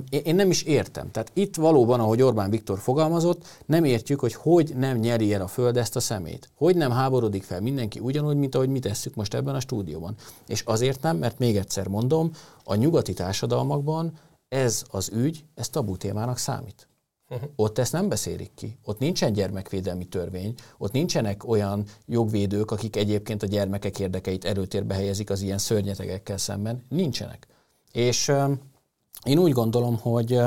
én nem is értem. Tehát itt valóban, ahogy Orbán Viktor fogalmazott, nem értjük, hogy hogy nem nyeri el a Föld ezt a szemét. Hogy nem háborodik fel mindenki ugyanúgy, mint ahogy mi tesszük most ebben a stúdióban. És azért nem, mert még egyszer mondom, a nyugati társadalmakban ez az ügy, ez tabu témának számít. Uh-huh. Ott ezt nem beszélik ki. Ott nincsen gyermekvédelmi törvény, ott nincsenek olyan jogvédők, akik egyébként a gyermekek érdekeit előtérbe helyezik az ilyen szörnyetegekkel szemben. Nincsenek. És én úgy gondolom, hogy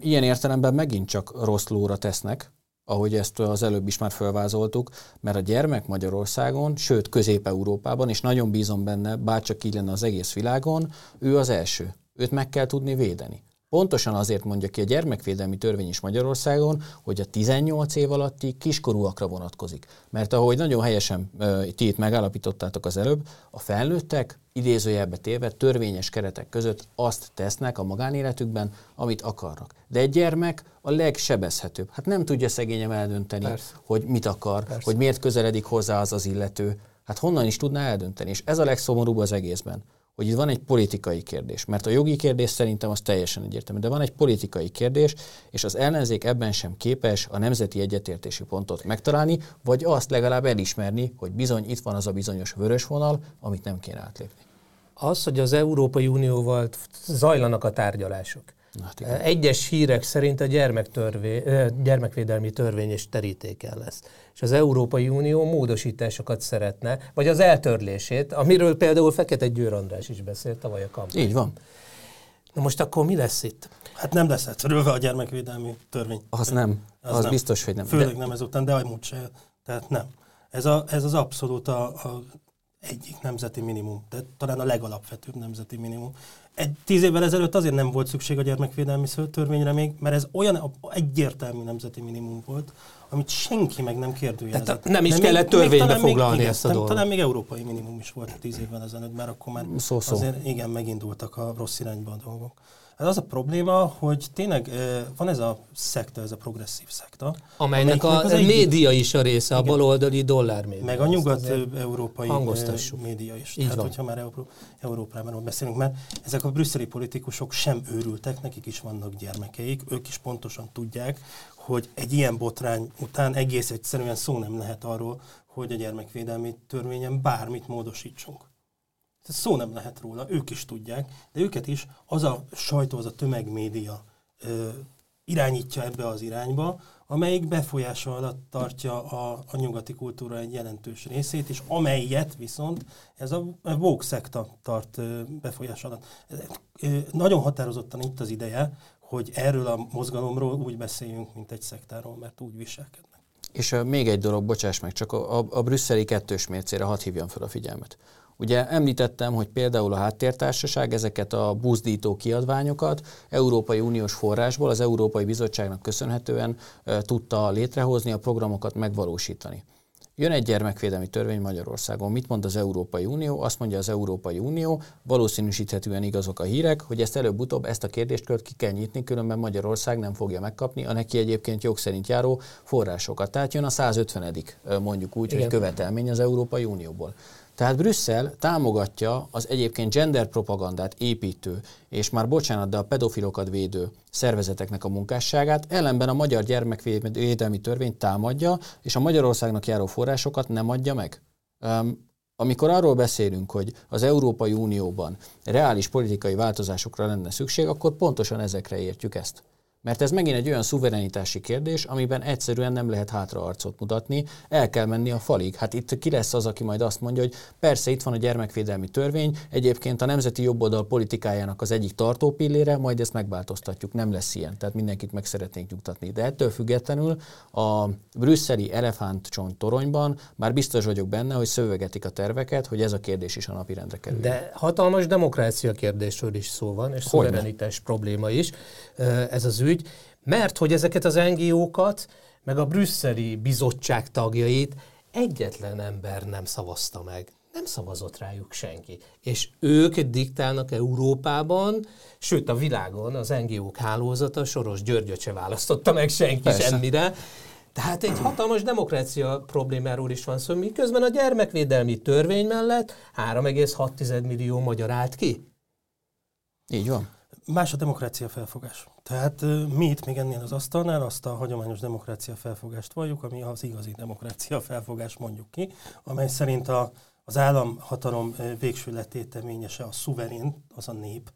ilyen értelemben megint csak rossz lóra tesznek, ahogy ezt az előbb is már felvázoltuk, mert a gyermek Magyarországon, sőt Közép-Európában, és nagyon bízom benne, bárcsak így lenne az egész világon, ő az első. Őt meg kell tudni védeni. Pontosan azért mondja ki a gyermekvédelmi törvény is Magyarországon, hogy a 18 év alatti kiskorúakra vonatkozik. Mert ahogy nagyon helyesen ti itt megállapítottátok az előbb, a felnőttek idézőjelbe téve törvényes keretek között azt tesznek a magánéletükben, amit akarnak. De egy gyermek a legsebezhetőbb. Hát nem tudja szegényem eldönteni, Persze. hogy mit akar, Persze. hogy miért közeledik hozzá az az illető. Hát honnan is tudná eldönteni? És ez a legszomorúbb az egészben hogy itt van egy politikai kérdés. Mert a jogi kérdés szerintem az teljesen egyértelmű, de van egy politikai kérdés, és az ellenzék ebben sem képes a nemzeti egyetértési pontot megtalálni, vagy azt legalább elismerni, hogy bizony itt van az a bizonyos vörös vonal, amit nem kéne átlépni. Az, hogy az Európai Unióval zajlanak a tárgyalások. Hát Egyes hírek szerint a gyermekvédelmi törvény és terítéken lesz és az Európai Unió módosításokat szeretne, vagy az eltörlését, amiről például Fekete Győr András is beszélt tavaly a kampány. Így van. Na most akkor mi lesz itt? Hát nem lesz egyszerűen a gyermekvédelmi törvény. Az nem. Az, az nem. biztos, hogy nem. Főleg de... nem ezután, de amúgy se. Tehát nem. Ez, a, ez az abszolút a, a egyik nemzeti minimum, de talán a legalapvetőbb nemzeti minimum. Egy, tíz évvel ezelőtt azért nem volt szükség a gyermekvédelmi törvényre még, mert ez olyan egyértelmű nemzeti minimum volt, amit senki meg nem kérdőjelezett. nem is kellett még, törvénybe még, foglalni még, ezt a dolgot. Talán még európai minimum is volt tíz évvel ezelőtt, mert akkor már szó, szó. azért igen, megindultak a rossz irányba a dolgok. Hát az a probléma, hogy tényleg van ez a szekta, ez a progresszív szekta. Amelynek a az média is a része, igen, a baloldali dollár média. Meg a nyugat-európai média is. Így Tehát, van. hogyha már Euró- Európában beszélünk, mert ezek a brüsszeli politikusok sem őrültek, nekik is vannak gyermekeik, ők is pontosan tudják, hogy egy ilyen botrány után egész egyszerűen szó nem lehet arról, hogy a gyermekvédelmi törvényen bármit módosítsunk. Tehát szó nem lehet róla, ők is tudják, de őket is az a sajtó, az a tömegmédia ö, irányítja ebbe az irányba, amelyik befolyása alatt tartja a, a nyugati kultúra egy jelentős részét, és amelyet viszont ez a woke szekta tart befolyás alatt. Nagyon határozottan itt az ideje, hogy erről a mozgalomról úgy beszéljünk, mint egy szektáról, mert úgy viselkednek. És uh, még egy dolog, bocsáss meg, csak a, a, a brüsszeli kettős mércére hadd hívjam fel a figyelmet. Ugye említettem, hogy például a háttértársaság ezeket a buzdító kiadványokat Európai Uniós forrásból az Európai Bizottságnak köszönhetően uh, tudta létrehozni, a programokat megvalósítani. Jön egy gyermekvédelmi törvény Magyarországon. Mit mond az Európai Unió? Azt mondja az Európai Unió, valószínűsíthetően igazok a hírek, hogy ezt előbb-utóbb ezt a kérdéskört ki kell nyitni, különben Magyarország nem fogja megkapni a neki egyébként jog szerint járó forrásokat. Tehát jön a 150 mondjuk úgy, Igen. hogy követelmény az Európai Unióból. Tehát Brüsszel támogatja az egyébként gender propagandát építő, és már bocsánat, de a pedofilokat védő szervezeteknek a munkásságát, ellenben a magyar gyermekvédelmi törvényt támadja, és a Magyarországnak járó forrásokat nem adja meg. Um, amikor arról beszélünk, hogy az Európai Unióban reális politikai változásokra lenne szükség, akkor pontosan ezekre értjük ezt. Mert ez megint egy olyan szuverenitási kérdés, amiben egyszerűen nem lehet hátraarcot mutatni, el kell menni a falig. Hát itt ki lesz az, aki majd azt mondja, hogy persze itt van a gyermekvédelmi törvény, egyébként a nemzeti jobboldal politikájának az egyik tartópillére, majd ezt megváltoztatjuk, nem lesz ilyen, tehát mindenkit meg szeretnénk nyugtatni. De ettől függetlenül a brüsszeli elefántcsont toronyban már biztos vagyok benne, hogy szövegetik a terveket, hogy ez a kérdés is a napirendre kerül. De hatalmas demokrácia kérdésről is szó van, és szuverenitás probléma is. Ez az ügy, mert hogy ezeket az NGO-kat, meg a brüsszeli bizottság tagjait egyetlen ember nem szavazta meg. Nem szavazott rájuk senki. És ők diktálnak Európában, sőt a világon az NGO-k hálózata, Soros Györgyöt se választotta meg senki Persze. semmire. Tehát egy hatalmas demokrácia problémáról is van szó, miközben a gyermekvédelmi törvény mellett 3,6 millió magyar állt ki. Így van. Más a demokrácia felfogás. Tehát mi itt még ennél az asztalnál azt a hagyományos demokrácia felfogást valljuk, ami az igazi demokrácia felfogás mondjuk ki, amely szerint a, az államhatalom végső letéteményese a szuverén, az a nép.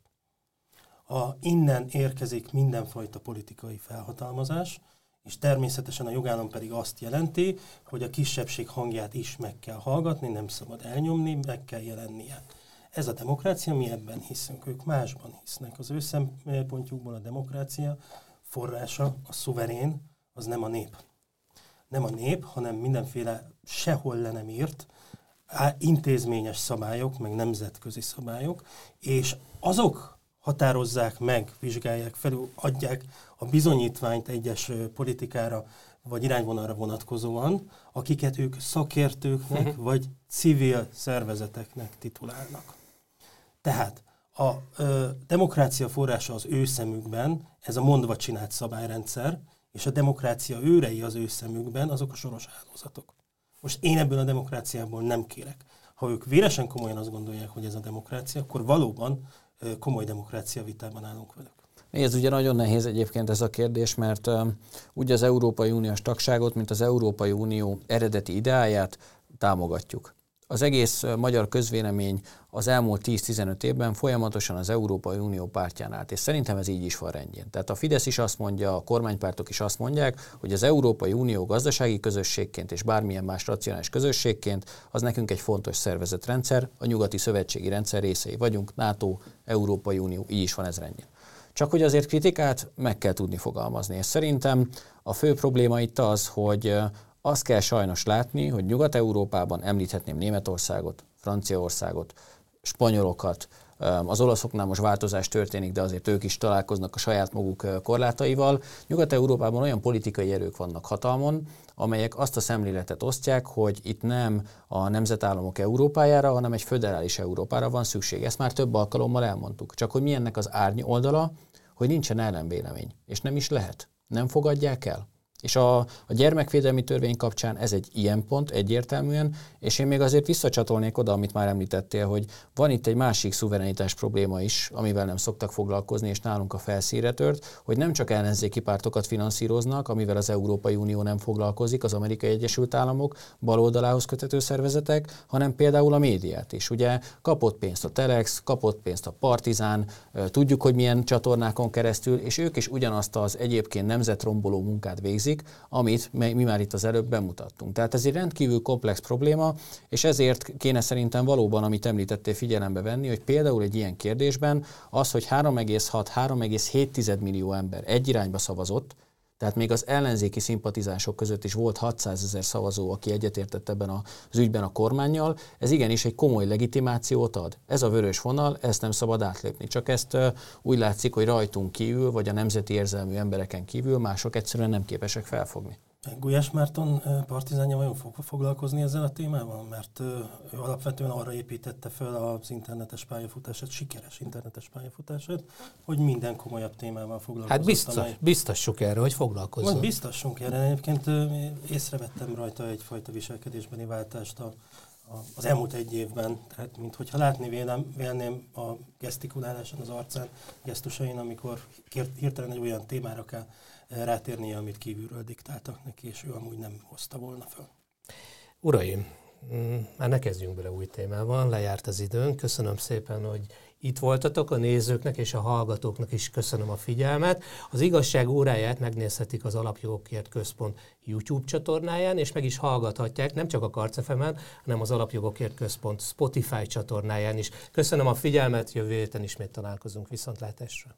A, innen érkezik mindenfajta politikai felhatalmazás, és természetesen a jogállam pedig azt jelenti, hogy a kisebbség hangját is meg kell hallgatni, nem szabad elnyomni, meg kell jelennie. Ez a demokrácia, mi ebben hiszünk, ők másban hisznek. Az ő szempontjukból a demokrácia forrása, a szuverén, az nem a nép. Nem a nép, hanem mindenféle sehol le nem írt, intézményes szabályok, meg nemzetközi szabályok, és azok határozzák meg, vizsgálják felül, adják a bizonyítványt egyes politikára vagy irányvonalra vonatkozóan, akiket ők szakértőknek [LAUGHS] vagy civil szervezeteknek titulálnak. Tehát a ö, demokrácia forrása az ő szemükben, ez a mondva csinált szabályrendszer, és a demokrácia őrei az ő szemükben, azok a soros hálózatok. Most én ebből a demokráciából nem kérek. Ha ők véresen komolyan azt gondolják, hogy ez a demokrácia, akkor valóban ö, komoly demokrácia vitában állunk velük. Ez ugye nagyon nehéz egyébként ez a kérdés, mert uh, úgy az Európai Uniós tagságot, mint az Európai Unió eredeti ideáját támogatjuk. Az egész magyar közvélemény az elmúlt 10-15 évben folyamatosan az Európai Unió pártján állt, és szerintem ez így is van rendjén. Tehát a Fidesz is azt mondja, a kormánypártok is azt mondják, hogy az Európai Unió gazdasági közösségként és bármilyen más racionális közösségként az nekünk egy fontos szervezetrendszer, a nyugati szövetségi rendszer részei vagyunk, NATO, Európai Unió, így is van ez rendjén. Csak hogy azért kritikát meg kell tudni fogalmazni, és szerintem a fő probléma itt az, hogy azt kell sajnos látni, hogy Nyugat-Európában említhetném Németországot, Franciaországot, spanyolokat, az olaszoknál most változás történik, de azért ők is találkoznak a saját maguk korlátaival. Nyugat-Európában olyan politikai erők vannak hatalmon, amelyek azt a szemléletet osztják, hogy itt nem a nemzetállamok Európájára, hanem egy föderális Európára van szükség. Ezt már több alkalommal elmondtuk. Csak hogy mi ennek az árny oldala, hogy nincsen ellenvélemény, és nem is lehet. Nem fogadják el. És a, a gyermekvédelmi törvény kapcsán ez egy ilyen pont egyértelműen, és én még azért visszacsatolnék oda, amit már említettél, hogy van itt egy másik szuverenitás probléma is, amivel nem szoktak foglalkozni, és nálunk a felszíre tört, hogy nem csak ellenzéki pártokat finanszíroznak, amivel az Európai Unió nem foglalkozik, az Amerikai Egyesült Államok baloldalához kötető szervezetek, hanem például a médiát is. Ugye kapott pénzt a Telex, kapott pénzt a Partizán, tudjuk, hogy milyen csatornákon keresztül, és ők is ugyanazt az egyébként nemzetromboló munkát végzik, létezik, amit mi már itt az előbb bemutattunk. Tehát ez egy rendkívül komplex probléma, és ezért kéne szerintem valóban, amit említettél, figyelembe venni, hogy például egy ilyen kérdésben az, hogy 3,6-3,7 millió ember egy irányba szavazott, tehát még az ellenzéki szimpatizások között is volt 600 ezer szavazó, aki egyetértett ebben az ügyben a kormányjal. Ez igenis egy komoly legitimációt ad. Ez a vörös vonal, ezt nem szabad átlépni. Csak ezt úgy látszik, hogy rajtunk kívül, vagy a nemzeti érzelmű embereken kívül mások egyszerűen nem képesek felfogni. Gulyás Márton partizánja vajon fog foglalkozni ezzel a témával? Mert ő alapvetően arra építette fel az internetes pályafutását, sikeres internetes pályafutását, hogy minden komolyabb témával foglalkozott. Hát biztos, amely... biztassuk erre, hogy foglalkozzon. Majd biztassunk erre. Egyébként észrevettem rajta egyfajta viselkedésbeni váltást a, a, az elmúlt egy évben. Tehát, mintha látni vélem, vélném a gesztikuláláson az arcán, gesztusain, amikor hirtelen egy olyan témára kell rátérnie, amit kívülről diktáltak neki, és ő amúgy nem hozta volna fel. Uraim, mm, már ne kezdjünk bele új témával, lejárt az időnk. Köszönöm szépen, hogy itt voltatok, a nézőknek és a hallgatóknak is köszönöm a figyelmet. Az igazság óráját megnézhetik az Alapjogokért Központ YouTube csatornáján, és meg is hallgathatják nem csak a Karcefemen, hanem az Alapjogokért Központ Spotify csatornáján is. Köszönöm a figyelmet, jövő héten ismét találkozunk viszontlátásra.